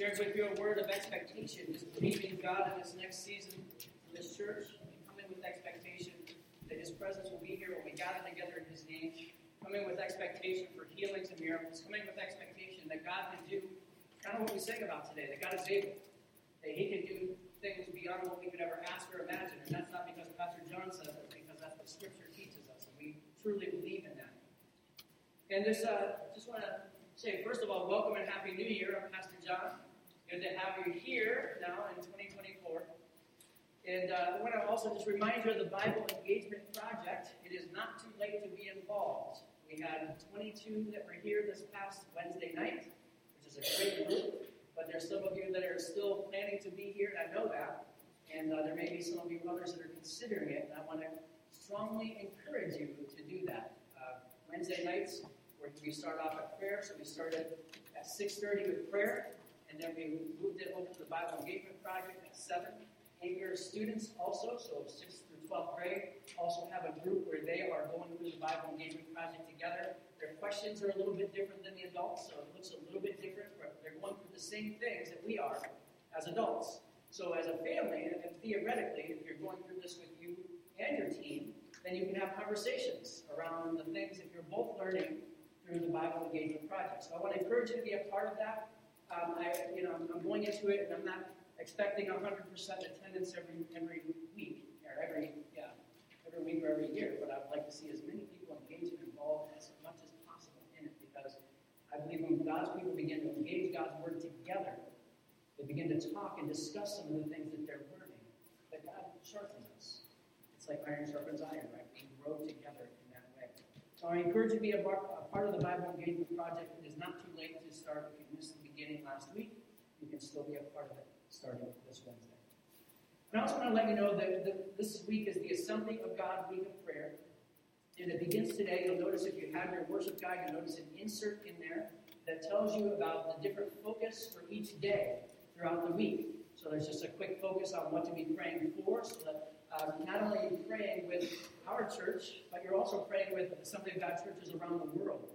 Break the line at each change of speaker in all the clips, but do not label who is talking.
Shared with you a word of expectation, just believing God in this next season in this church, coming with expectation that His presence will be here when we gather together in His name, coming with expectation for healings and miracles, coming with expectation that God can do kind of what we sang about today, that God is able, that He can do things beyond what we could ever ask or imagine. And that's not because Pastor John says it, because that's what Scripture teaches us, and we truly believe in that. And just, uh, just want to say, first of all, welcome and Happy New Year. I'm Pastor John. Good to have you here now in 2024. And uh, I want to also just remind you of the Bible Engagement Project. It is not too late to be involved. We had 22 that were here this past Wednesday night, which is a great group. But there's some of you that are still planning to be here, and I know that. And uh, there may be some of you others that are considering it, and I want to strongly encourage you to do that. Uh, Wednesday nights, we start off at prayer, so we started at 6.30 with prayer, and then we moved it over to the Bible Engagement Project at 7. Hager students also, so 6th through 12th grade, also have a group where they are going through the Bible Engagement Project together. Their questions are a little bit different than the adults, so it looks a little bit different, but they're going through the same things that we are as adults. So as a family, and theoretically, if you're going through this with you and your team, then you can have conversations around the things that you're both learning through the Bible Engagement Project. So I want to encourage you to be a part of that. Um, I, you know, I'm going into it, and I'm not expecting 100% attendance every every week or every yeah every week or every year, but I'd like to see as many people engaged and involved as much as possible in it because I believe when God's people begin to engage God's word together, they begin to talk and discuss some of the things that they're learning. That God sharpens us. It's like iron sharpens iron, right? We grow together in that way. So I encourage you to be a, a part of the Bible Engagement Project. It is not too late to start. If you missed the beginning last week, be a part of it starting this Wednesday. And I also want to let you know that, that this week is the Assembly of God week of prayer. And it begins today. You'll notice if you have your worship guide, you'll notice an insert in there that tells you about the different focus for each day throughout the week. So there's just a quick focus on what to be praying for, so that uh, not only are you praying with our church, but you're also praying with Assembly of God churches around the world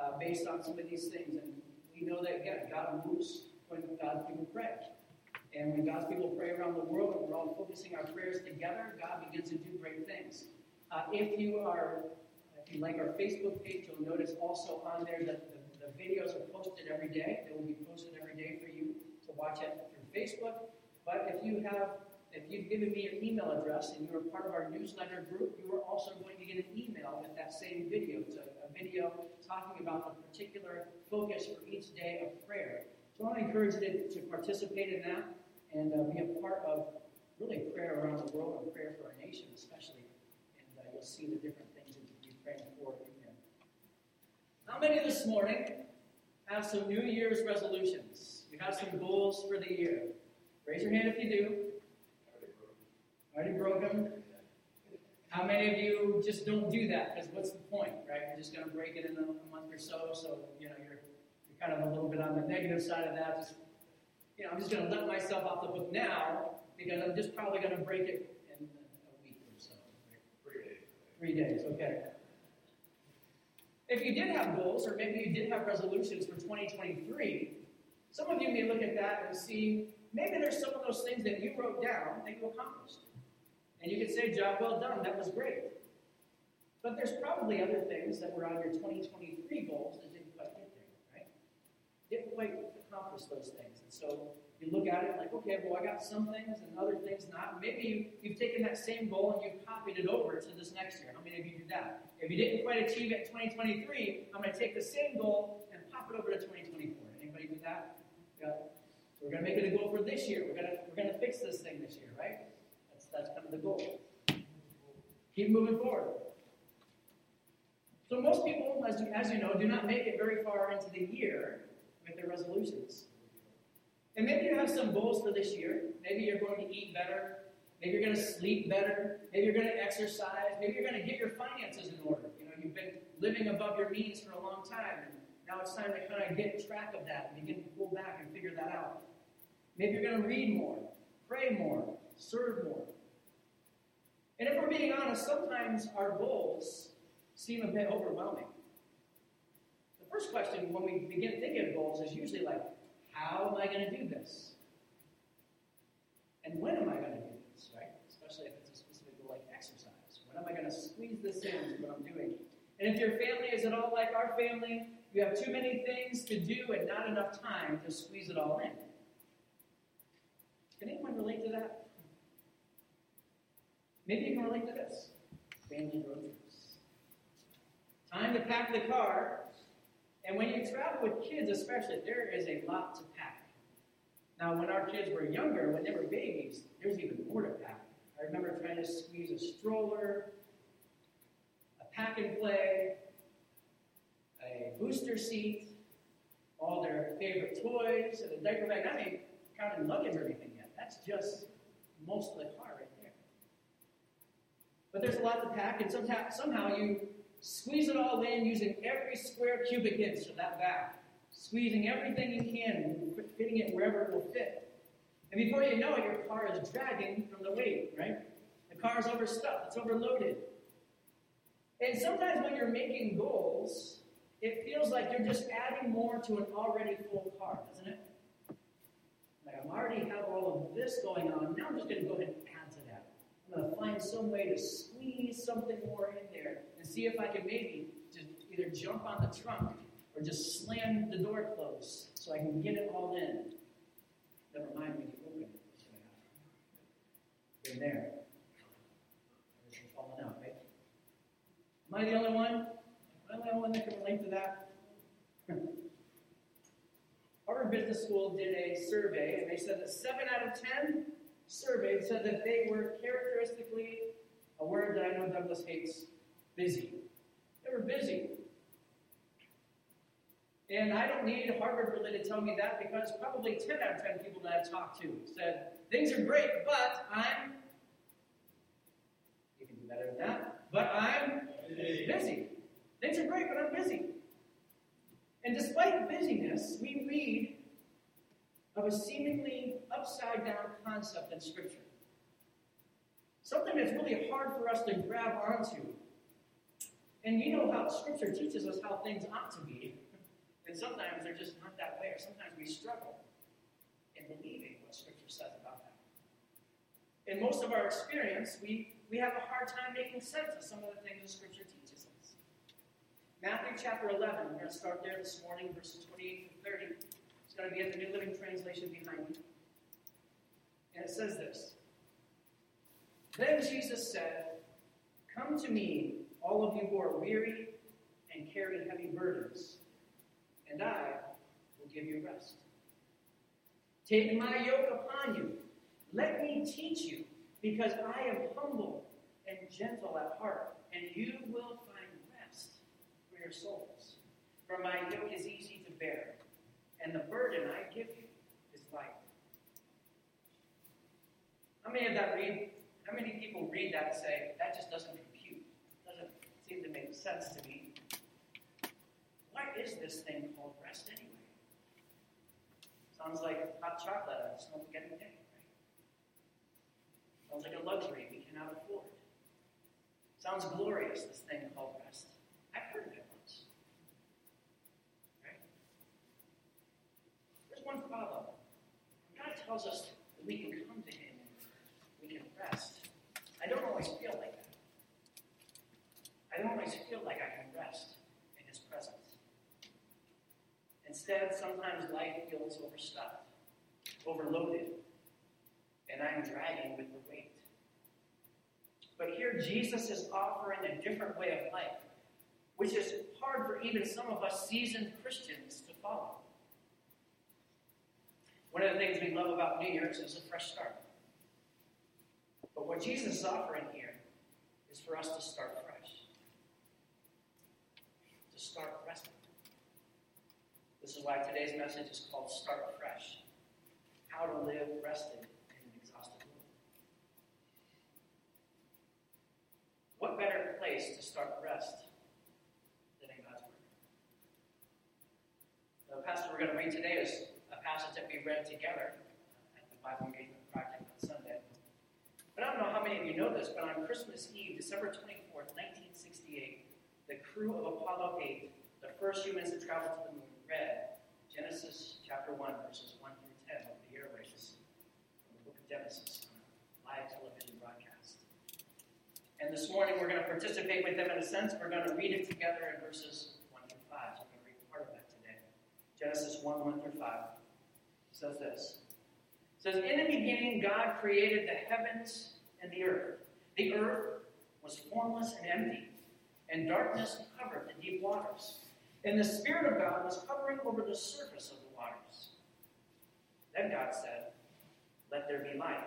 uh, based on some of these things. And we know that, again, God moves when God's people pray. And when God's people pray around the world and we're all focusing our prayers together, God begins to do great things. Uh, if you are, if you like our Facebook page, you'll notice also on there that the, the videos are posted every day. They will be posted every day for you to watch it through Facebook. But if you have, if you've given me your email address and you're part of our newsletter group, you are also going to get an email with that same video. It's a, a video talking about the particular focus for each day of prayer. So I want to encourage you to, participate in that and uh, be a part of really prayer around the world and prayer for our nation, especially. And uh, you'll see the different things that you're praying for in there. How many this morning have some New Year's resolutions? You have some goals for the year. Raise your hand if you do. Already broke them. How many of you just don't do that? Because what's the point, right? You're just going to break it in a month or so, so you know you're kind of a little bit on the negative side of that. Just you know, I'm just going to let myself off the hook now because I'm just probably going to break it in a week or so.
Three days.
Three days, okay. If you did have goals, or maybe you did have resolutions for 2023, some of you may look at that and see maybe there's some of those things that you wrote down that you accomplished. And you can say, job well done, that was great. But there's probably other things that were on your 2023 goals that didn't quite get there, right? Didn't quite accomplish those things. And so you look at it like, okay, well, I got some things and other things not. Maybe you, have taken that same goal and you've copied it over to this next year. How many of you do that? If you didn't quite achieve it in 2023, I'm going to take the same goal and pop it over to 2024. Anybody do that? Yeah. So we're going to make it a goal for this year. We're going to we're going to fix this thing this year, right? That's that's kind of the goal. Keep moving forward. So most people, as you, as you know, do not make it very far into the year with their resolutions. And maybe you have some goals for this year. Maybe you're going to eat better. Maybe you're going to sleep better. Maybe you're going to exercise. Maybe you're going to get your finances in order. You know, you've been living above your means for a long time, and now it's time to kind of get track of that and begin to pull back and figure that out. Maybe you're going to read more, pray more, serve more. And if we're being honest, sometimes our goals seem a bit overwhelming. First question when we begin thinking of goals is usually like, how am I going to do this? And when am I going to do this, right? Especially if it's a specific goal like exercise. When am I going to squeeze this in into what I'm doing? And if your family is at all like our family, you have too many things to do and not enough time to squeeze it all in. Can anyone relate to that? Maybe you can relate to this family road. Time to pack the car, and when you travel with kids, especially, there is a lot to pack. Now, when our kids were younger, when they were babies, there's even more to pack. I remember trying to squeeze a stroller, a pack and play, a booster seat, all their favorite toys, and a diaper bag. I ain't counting luggage or anything yet. That's just most of the car right there. But there's a lot to pack, and somehow, somehow you squeeze it all in using every square cubic inch of that bag, squeezing everything you can, fitting it wherever it will fit. And before you know it, your car is dragging from the weight, right? The car is overstuffed, it's overloaded. And sometimes when you're making goals, it feels like you're just adding more to an already full car, doesn't it? Like I already have all of this going on, now I'm just going to go ahead and add to that. I'm going to find some way to squeeze something more in there see if I can maybe just either jump on the trunk or just slam the door closed so I can get it all in. Never mind when you open it. In there. Everything's falling out, right? Am I the only one? Am I the only one that can relate to that? Harvard Business School did a survey, and they said that 7 out of 10 surveyed said that they were characteristically, a word that I know Douglas hates, busy. They were busy. And I don't need Harvard really to tell me that because probably 10 out of 10 people that I talked to said, things are great, but I'm, you can do better than that, but I'm busy. Things are great, but I'm busy. And despite busyness, we read of a seemingly upside down concept in Scripture. Something that's really hard for us to grab onto. And you know how Scripture teaches us how things ought to be. And sometimes they're just not that way, or sometimes we struggle in believing what Scripture says about that. In most of our experience, we, we have a hard time making sense of some of the things the Scripture teaches us. Matthew chapter 11, we're going to start there this morning, verses 28 to 30. It's going to be in the New Living Translation behind me. And it says this Then Jesus said, Come to me, all of you who are weary and carry heavy burdens, and I will give you rest. Take my yoke upon you. Let me teach you, because I am humble and gentle at heart, and you will find rest for your souls. For my yoke is easy to bear, and the burden I give you is light. How many of that read? How many people read that and say, that just doesn't compute? Seem to make sense to me. What is this thing called rest anyway? Sounds like hot chocolate on a spaghetti day, right? Sounds like a luxury we cannot afford. Sounds glorious, this thing called rest. I've heard of it once. Right? There's one problem. God tells us that we can come to Him we can rest. I don't always. I always feel like I can rest in His presence. Instead, sometimes life feels overstuffed, overloaded, and I'm dragging with the weight. But here, Jesus is offering a different way of life, which is hard for even some of us seasoned Christians to follow. One of the things we love about New Year's is a fresh start. But what Jesus is offering here is for us to start fresh, start resting. This is why today's message is called Start Fresh How to Live Rested in an Exhausted World. What better place to start rest than in God's Word? The passage we're going to read today is a passage that we read together at the Bible Engagement Project on Sunday. But I don't know how many of you know this, but on Christmas Eve, December 24th, 1968, the crew of Apollo 8 the first humans to travel to the moon, read Genesis chapter 1, verses 1 through 10 over the airwaves from the book of Genesis on live television broadcast. And this morning we're going to participate with them in a sense. We're going to read it together in verses 1 through 5. So I'm going to read part of that today. Genesis 1 1 through 5 says this. It says, In the beginning, God created the heavens and the earth. The earth was formless and empty, and darkness covered the deep waters. And the Spirit of God was hovering over the surface of the waters. Then God said, Let there be light.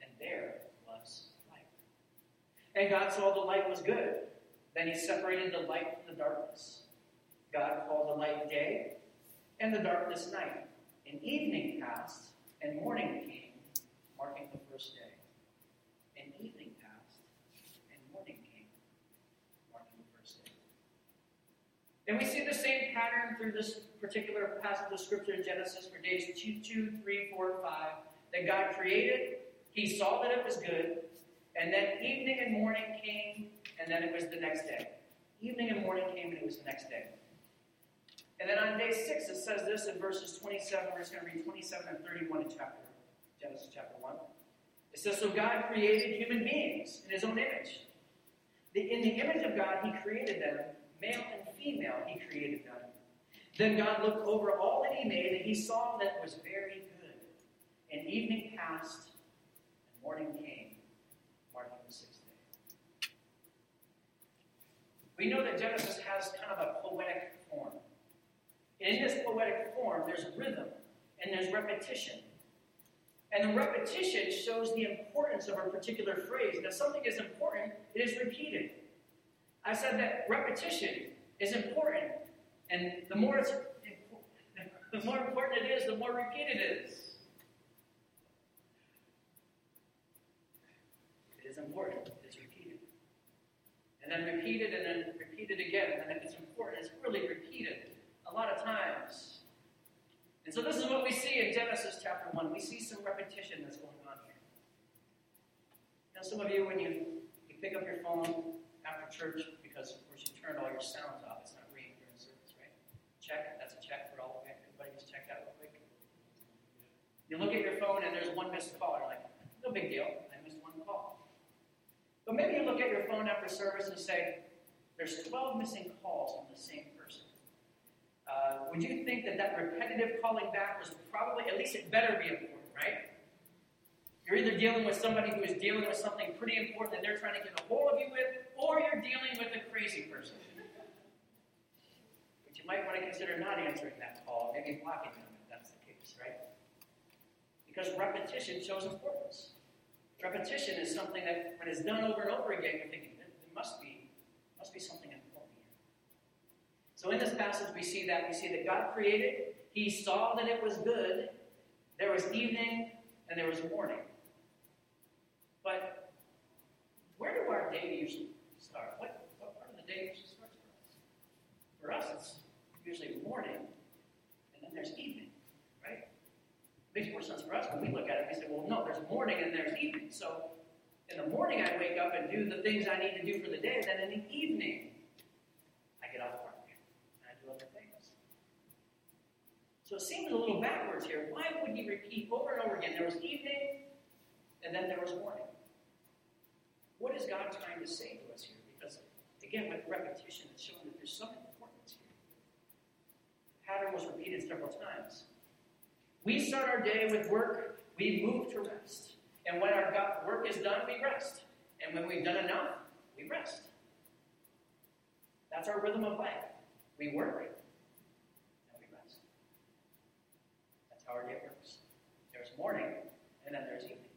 And there was light. And God saw the light was good. Then he separated the light from the darkness. God called the light day, and the darkness night. And evening passed, and morning came, marking the first day. And evening passed, and morning came, marking the first day. And we see the same pattern through this particular passage of Scripture in Genesis for days 2, 2 3, 4, 5, that God created, He saw that it was good, and then evening and morning came, and then it was the next day. Evening and morning came, and it was the next day. And then on day 6, it says this in verses 27, we're just going to read 27 and 31 in chapter, Genesis chapter 1. It says, So God created human beings in His own image. In the image of God, He created them, male and female, He created them. Then God looked over all that He made, and He saw that was very good. And evening passed, and morning came, marking the sixth day. We know that Genesis has kind of a poetic form. In this poetic form, there's rhythm and there's repetition. And the repetition shows the importance of a particular phrase. Now, something is important, it is repeated. I said that repetition is important, and the more it's the more important it is, the more repeated it is. It is important, it's repeated. And then repeated, and then repeated again. And if it's important, it's really repeated a lot of times. And so this is what we see in Genesis chapter 1. We see some repetition that's going on here. Now, some of you, when you, you pick up your phone after church, because of course you turned all your sounds off, it's not ringing during service, right? Check, that's a check for all. Everybody just check that real quick. You look at your phone and there's one missed call. You're like, no big deal, I missed one call. But maybe you look at your phone after service and say, there's 12 missing calls from the same person. Uh, would you think that that repetitive calling back was probably, at least it better be important, right? You're either dealing with somebody who is dealing with something pretty important that they're trying to get a hold of you with, or you're dealing with a crazy person. But you might want to consider not answering that call, maybe blocking them if that's the case, right? Because repetition shows importance. Repetition is something that, when it's done over and over again, you're thinking, there must be, must be something important here. So in this passage, we see that. We see that God created, He saw that it was good. There was evening and there was morning. But where do our day usually start? What, what part of the day usually starts for us? For us, it's usually morning, and then there's evening, right? makes more sense for us when we look at it. We say, well, no, there's morning and there's evening. So in the morning, I wake up and do the things I need to do for the day. Then in the evening, I get off work and I do other things. So it seems a little backwards here. Why would he repeat over and over again? There was evening and then there was morning. What is God trying to say to us here? Because, again, with repetition, it's showing that there's some importance here. The pattern was repeated several times. We start our day with work, we move to rest. And when our work is done, we rest. And when we've done enough, we rest. That's our rhythm of life. We work, and we rest. That's how our day works. There's morning, and then there's evening.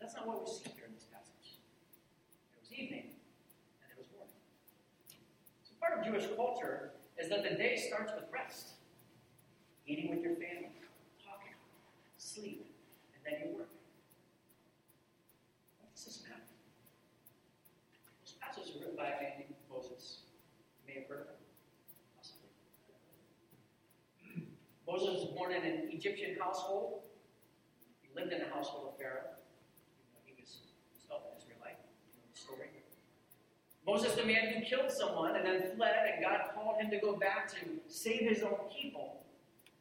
That's not what we see here in this passage. There was evening, and there was morning. So part of Jewish culture is that the day starts with rest. Eating with your family, talking, sleep, and then you work. What does this matter? This passage is written by a man named Moses. You may have heard of him. Moses was born in an Egyptian household. He lived in the household of Pharaoh. Moses, the man who killed someone and then fled, and God called him to go back to save his own people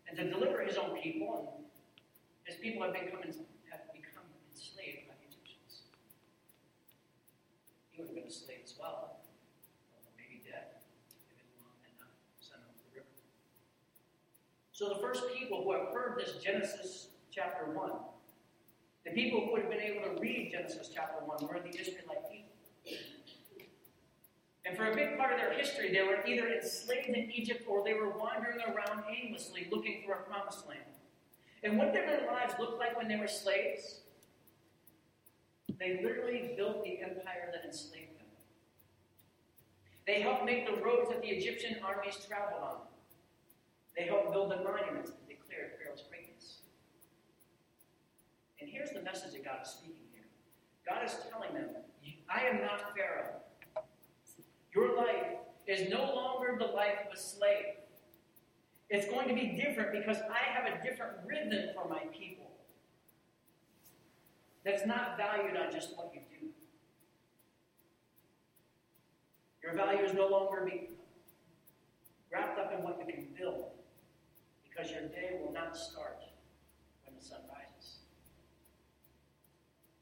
and to deliver his own people, and his people have become, have become enslaved by the Egyptians. He would have been a slave as well, maybe dead if not sent to the river. So the first people who have heard this Genesis chapter 1, the people who would have been able to read Genesis chapter 1 were the Israelite people. For a big part of their history, they were either enslaved in Egypt or they were wandering around aimlessly looking for a promised land. And what did their lives look like when they were slaves? They literally built the empire that enslaved them. They helped make the roads that the Egyptian armies traveled on. They helped build the monuments that declared Pharaoh's greatness. And here's the message that God is speaking here God is telling them, I am not Pharaoh. Your life is no longer the life of a slave. It's going to be different because I have a different rhythm for my people that's not valued on just what you do. Your value is no longer be wrapped up in what you can build because your day will not start when the sun rises.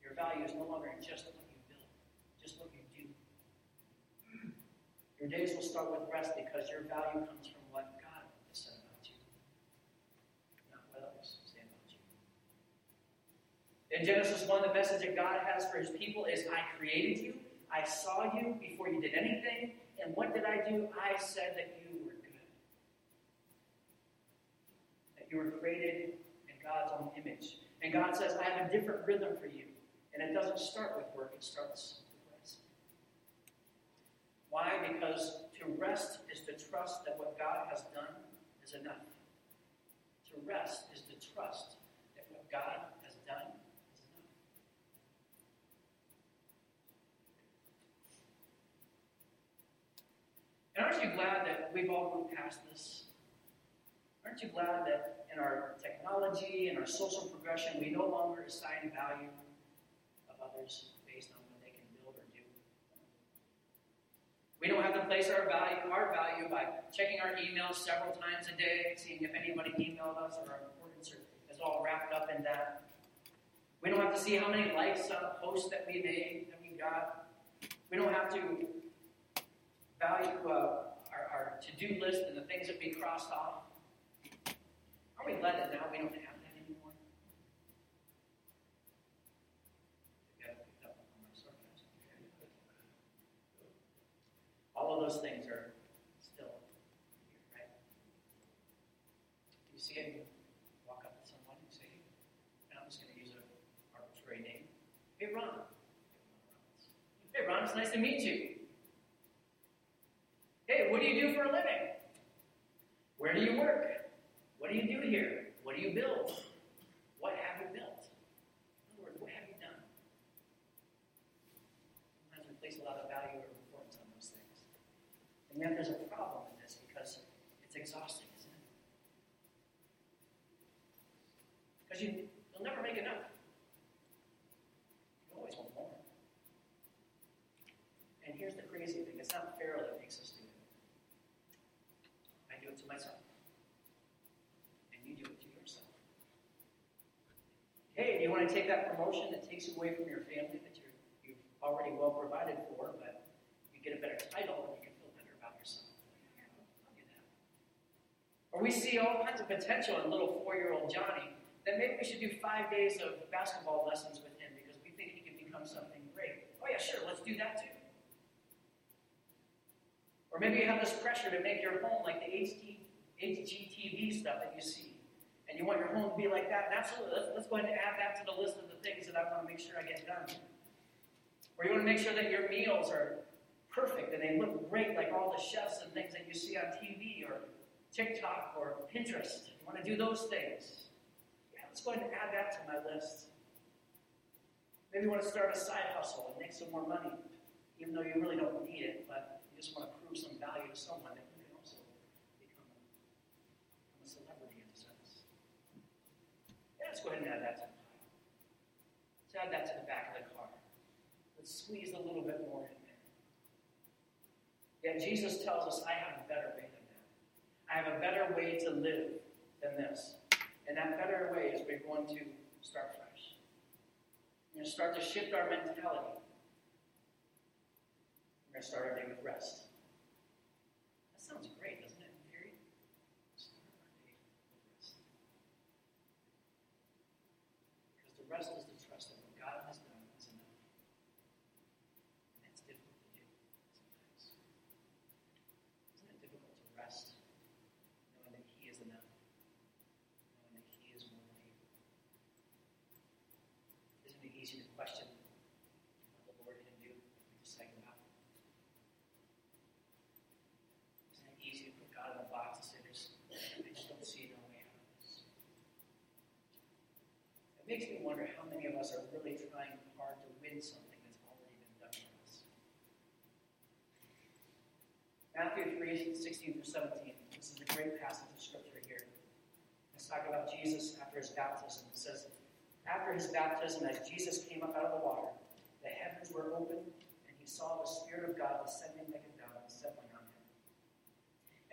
Your value is no longer in just Your days will start with rest because your value comes from what God has said about you, not what others say about you. In Genesis 1, the message that God has for his people is I created you, I saw you before you did anything, and what did I do? I said that you were good. That you were created in God's own image. And God says, I have a different rhythm for you. And it doesn't start with work, it starts why? Because to rest is to trust that what God has done is enough. To rest is to trust that what God has done is enough. And aren't you glad that we've all moved past this? Aren't you glad that in our technology and our social progression, we no longer assign value of others? We don't have to place our value, our value by checking our emails several times a day, seeing if anybody emailed us or our importance is all wrapped up in that. We don't have to see how many likes on a post that we made, that we got. We don't have to value uh, our, our to-do list and the things that we crossed off. Are we glad that now we don't have All of those things are still here, right? You see it, walk up to someone and say, and I'm just going to use an arbitrary name. Hey, Ron. Hey, Ron, it's nice to meet you. Hey, what do you do for a living? Where do you work? What do you do here? What do you build? What have you built? In other words, what have you done? Sometimes we place a lot of value and yet there's a problem in this because it's exhausting, isn't it? Because you, you'll never make enough. You always want more. And here's the crazy thing it's not Pharaoh that makes us do it. I do it to myself. And you do it to yourself. Hey, do you want to take that promotion that takes you away from your family that you're, you've already well provided for, but you get a better title Or we see all kinds of potential in little four year old Johnny, then maybe we should do five days of basketball lessons with him because we think he can become something great. Oh, yeah, sure, let's do that too. Or maybe you have this pressure to make your home like the HGTV stuff that you see. And you want your home to be like that. Absolutely, let's, let's go ahead and add that to the list of the things that I want to make sure I get done. Or you want to make sure that your meals are perfect and they look great like all the chefs and things that you see on TV or TikTok or Pinterest. You want to do those things? Yeah, let's go ahead and add that to my list. Maybe you want to start a side hustle and make some more money, even though you really don't need it, but you just want to prove some value to someone that you can also become a, celebrity in a sense. Yeah, let's go ahead and add that to the. Let's add that to the back of the car. Let's squeeze a little bit more in there. Yet Jesus tells us, I have a better way. I have a better way to live than this. And that better way is we're going to start fresh. We're going to start to shift our mentality. We're going to start our day with rest. That sounds great, 53, 16 through 17. This is a great passage of scripture here. Let's talk about Jesus after his baptism. It says, After his baptism, as Jesus came up out of the water, the heavens were opened, and he saw the Spirit of God descending like a dove and settling on him.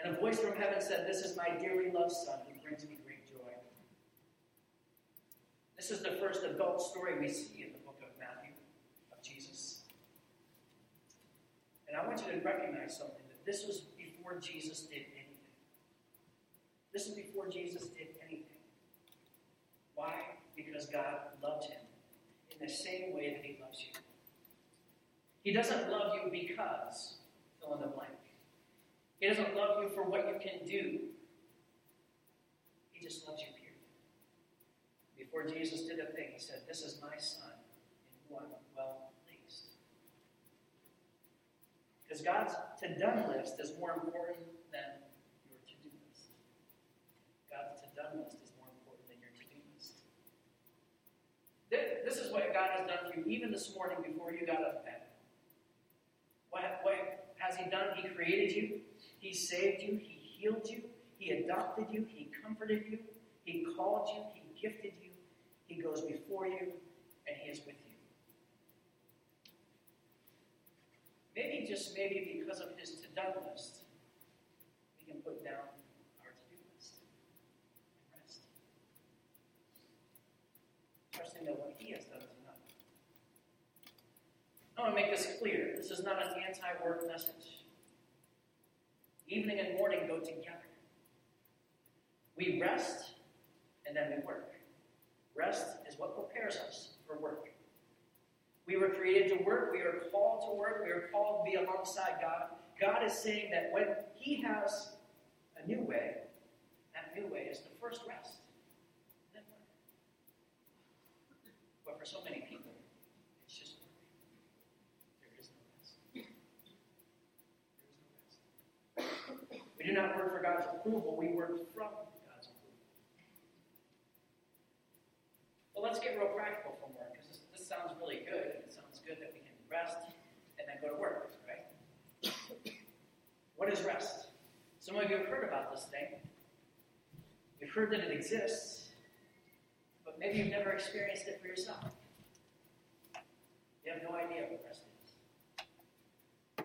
And a voice from heaven said, This is my dearly loved Son, who brings me great joy. This is the first adult story we see in the book of Matthew of Jesus. And I want you to recognize something this was before Jesus did anything. This is before Jesus did anything. Why? Because God loved him in the same way that he loves you. He doesn't love you because, fill in the blank. He doesn't love you for what you can do. He just loves you, period. Before Jesus did a thing, he said, This is my son in I'm well Because God's to done list is more important than your to do list. God's to done list is more important than your to do list. This is what God has done for you, even this morning before you got up bed. What, what has He done? He created you, He saved you, He healed you, He adopted you, He comforted you, He called you, He gifted you, He goes before you, and He is with you. Maybe, just maybe because of His to done list, we can put down our to do list and rest. Trusting that what He has done is enough. I want to make this clear. This is not an anti work message. Evening and morning go together. We rest and then we work. Rest is what prepares us for work. We were created to work. We are called to work. We are called to be alongside God. God is saying that when He has a new way, that new way is the first rest. But for so many people, it's just work. There is no rest. There is no rest. We do not work for God's approval, we work from God's approval. Well, let's get real practical from work because this, this sounds really good. It sounds good that we can rest and then go to work, right? What is rest? Some of you have heard about this thing. You've heard that it exists, but maybe you've never experienced it for yourself. You have no idea what rest is.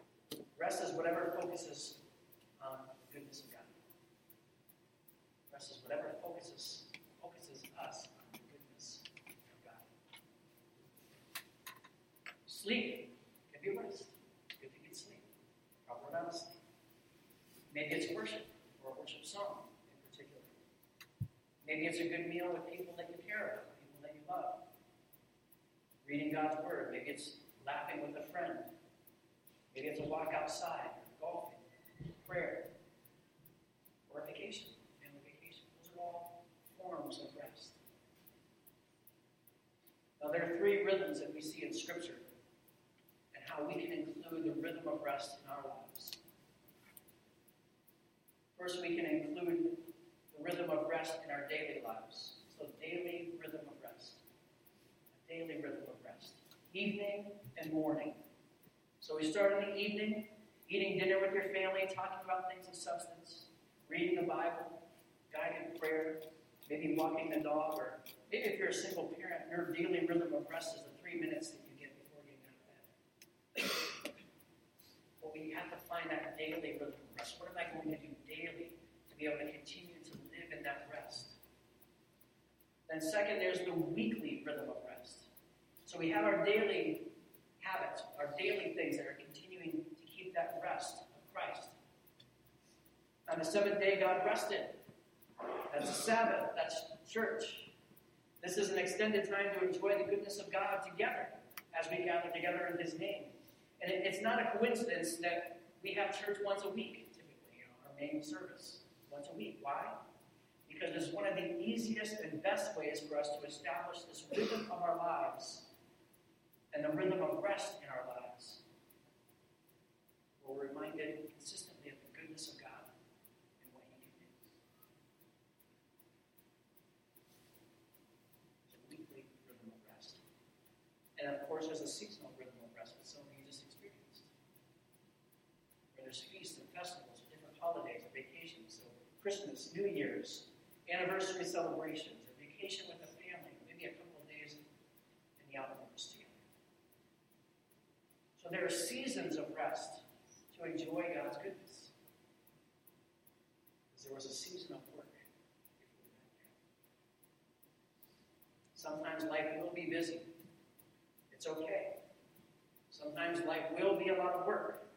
Rest is whatever focuses on the goodness of God. Rest is whatever focuses focuses us on the goodness of God. Sleep can be rest. Good to get sleep. Proper amount of sleep. Maybe it's worship or a worship song in particular. Maybe it's a good meal with people that you care about, people that you love. Reading God's Word. Maybe it's laughing with a friend. Maybe it's a walk outside, golfing, prayer, or a vacation, family vacation. Those are all forms of rest. Now, there are three rhythms that we see in Scripture and how we can include the rhythm of rest in our lives. First, we can include rest in our daily lives. So, daily rhythm of rest. A daily rhythm of rest. Evening and morning. So, we start in the evening, eating dinner with your family, talking about things of substance, reading the Bible, guided prayer, maybe walking the dog, or maybe if you're a single parent, your daily rhythm of rest is the three minutes that you get before getting out of bed. We we have to find that daily rhythm of rest. What am I going to do daily to be able to continue to live in that rest? Then, second, there's the weekly rhythm of rest. So we have our daily habits, our daily things that are continuing to keep that rest of Christ. On the seventh day, God rested. That's the Sabbath, that's church. This is an extended time to enjoy the goodness of God together as we gather together in His name. And it, it's not a coincidence that we have church once a week, typically, you know, our main service once a week. Why? Because it's one of the easiest and best ways for us to establish this rhythm of our lives and the rhythm of rest in our lives. We're reminded consistently of the goodness of God and what He can do. It's a weekly rhythm of rest. And of course, there's a seasonal rhythm of rest that some of you just experienced. Where there's feasts and festivals, different holidays, and vacations, so Christmas, New Year's, anniversary celebrations, a vacation with the family, maybe a couple of days in the outdoors together. So there are seasons of rest to enjoy God's goodness. Because there was a season of work Sometimes life will be busy. It's okay. Sometimes life will be a lot of work.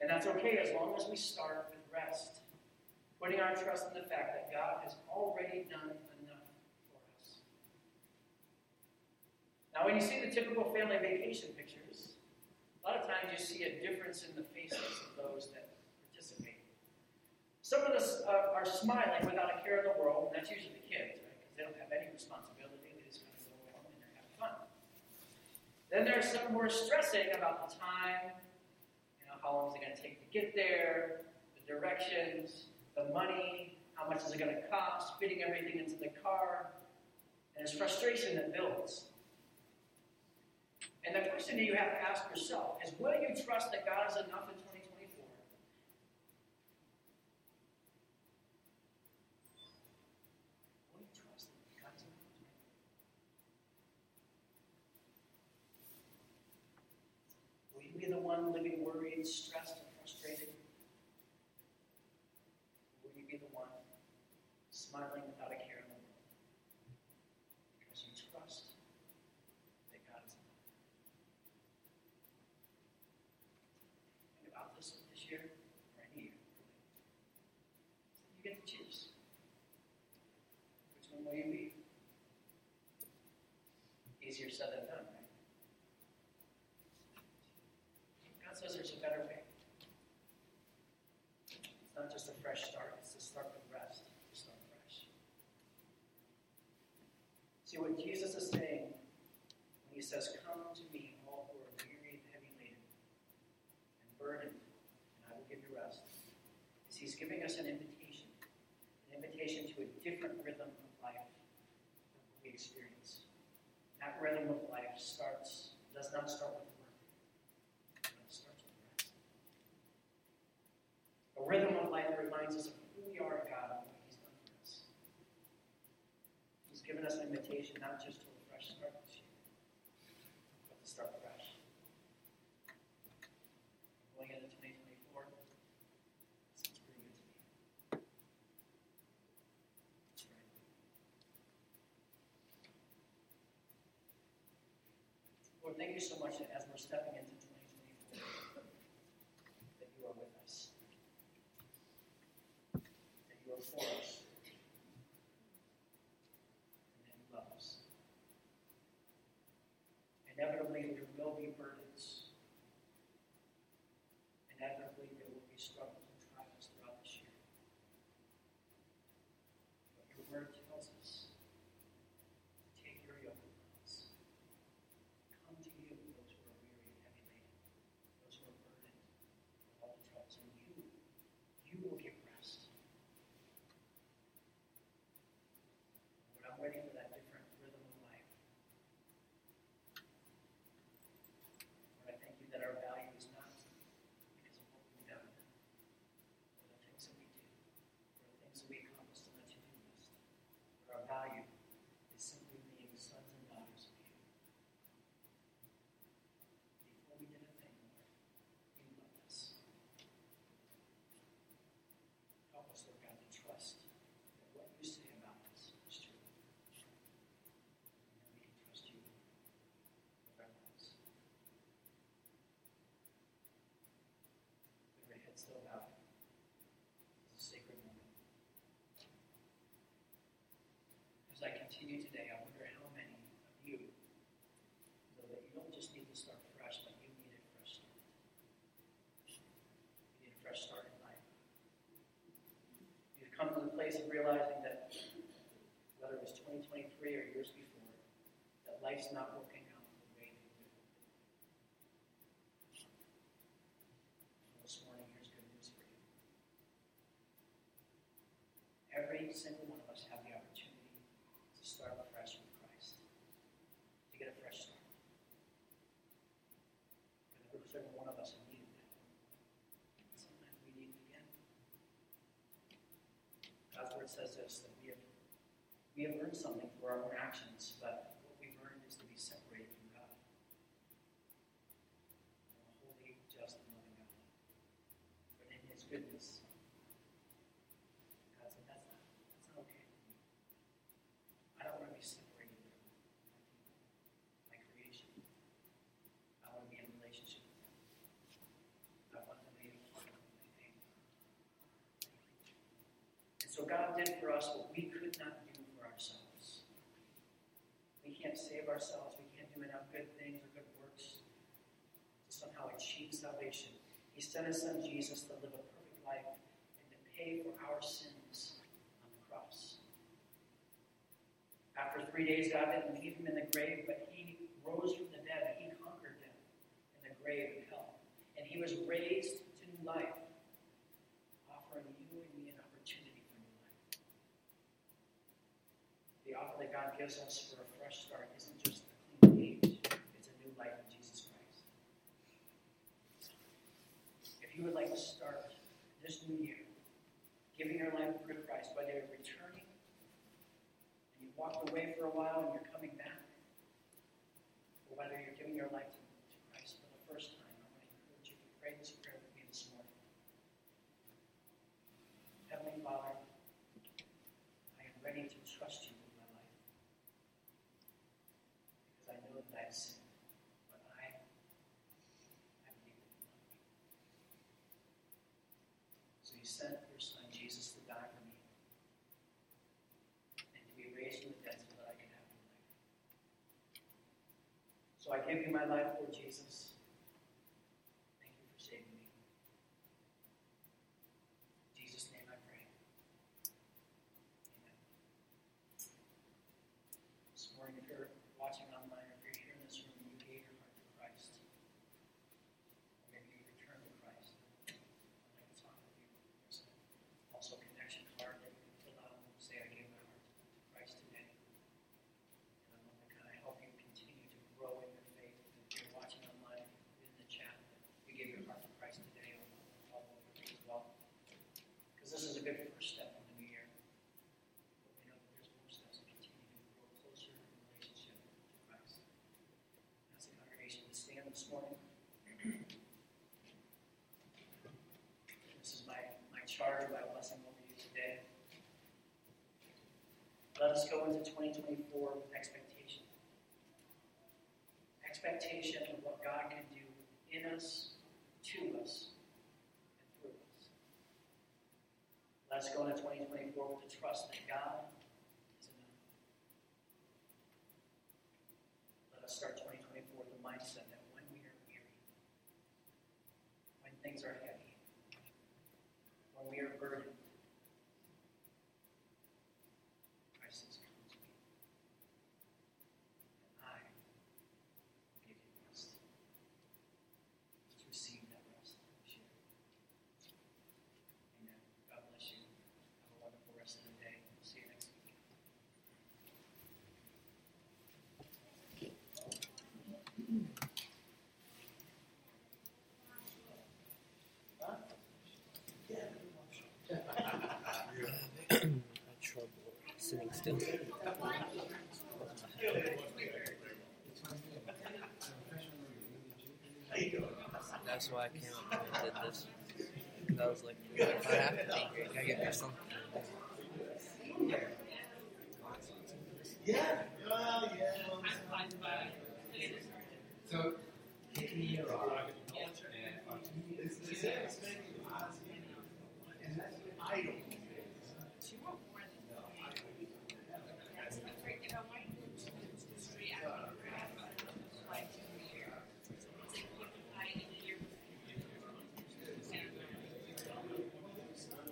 And that's okay as long as we start with rest. Putting our trust in the fact that God has already done enough for us. Now, when you see the typical family vacation pictures, a lot of times you see a difference in the faces of those that participate. Some of us uh, are smiling without a care in the world, and that's usually the kids, right? Because they don't have any responsibility. They just kind of go along and they're having fun. Then there's some who are stressing about the time, you know, how long is it going to take to get there, the directions, the money, how much is it going to cost, fitting everything into the car, and it's frustration that builds. And the question that you have to ask yourself is will you trust that God is enough in 2024? Will you trust that God is enough Will you be the one living worried, stressed, and frustrated? Or will you be the one smiling without a care in the world? Because you trust that God is enough. Think about this this year or any year. You get to choose. Which one will you be? Easier said than done, right? God says there's a better way. It's not just a fresh start, it's a start with rest. To start fresh. See what Jesus is saying when he says, Come to me, all who are weary and heavy laden and burdened, and I will give you rest. Is he's giving us an invitation, an invitation to a different rhythm of life than what we experience. That rhythm of life starts, does not start with work, but it starts with rest. A rhythm of life that reminds us of who we are in God and what He's done for us. He's given us an invitation not just to a fresh start this year, but to start fresh. Going into 2024, seems pretty good to me. Lord, thank you so much that as we're stepping into 2024, that you are with us, that you are for us, and that you love us. Inevitably, there will be burdens. Inevitably, there will be struggles and trials throughout this year. But your word tells us take your yoke upon us. Come to you, those who are weary and heavy laden, those who are burdened with all the troubles, and you, you will give rest. Lord, I'm waiting for that different rhythm of life. As I continue today, I wonder how many of you know that you don't just need to start fresh, but you need a fresh start. You need a fresh start in life. You've come to the place of realizing that whether it was 2023 or years before, that life's not working out the way that you hoped. This morning, here's good news for you. Every single one of us have the opportunity to start afresh with Christ, to get a fresh start. And every single one of us have needed that. And sometimes we need it again. Word says this that we have we have earned something for our own actions, but what we've earned is to be separated from God. A holy, just, and loving God. But in His goodness, God said, that's not, that's not okay with me. I don't want to be separated from my people, my creation. I want to be in relationship with them. I want to be a part of my family. And so God did for us what we could not do for ourselves. We can't save ourselves. We can't do enough good things or good works to somehow achieve salvation. He sent his son Jesus to live a perfect life and to pay for our sins on the cross. After three days, God didn't leave him in the grave, but he rose from the dead. He conquered death and the grave and hell. And he was raised to new life, offering you and me an opportunity for new life. The offer that Gives us for a fresh start isn't just a clean page, it's a new life in Jesus Christ. If you would like to start this new year, giving your life to Christ, whether you're returning and you walked away for a while and you're coming back, or whether you're giving your life to, to Christ for the first time, I want to encourage you to pray this prayer with me this morning. Heavenly Father, I am ready to trust you with my life. Because I know that I've sinned, but I, I believe that you love me. So you sent your son Jesus to die for me and to be raised from the dead so that I could have new life. So I give you my life, Lord Jesus. Thank you for saving me. In Jesus' name I pray. Amen. This morning, if you're watching online, if you're here in this room and you gave your heart to Christ, or maybe you returned to Christ, I'd like to talk with you. There's also a connection card that you can fill out and say, I gave my heart to Christ today. And I want to kind of help you continue to grow in your faith. If you're watching online, put in the chat that you gave your heart to Christ today. I'll follow up with you as well. Because this is a good first step in the new year. But we know that there's more steps to continue to grow closer in relationship to Christ. As a congregation, to stand this morning. This is my, charge, my blessing over you today. Let us go into 2024 with expectation. Expectation of what God can do in us, to us, and through us. Let us go into 2024 with the trust that God is enough. Let us start 2024 with the mindset that when we are weary, when things are heavy, when we are burdened, Christ says, Come to me. And I will give you rest. Let's receive that rest. Share. Amen. God bless you. Have a wonderful rest of the day. We'll see you next week. Huh?
had trouble sitting That's why I came up and did this. I was like, I have to be here, I gotta do something.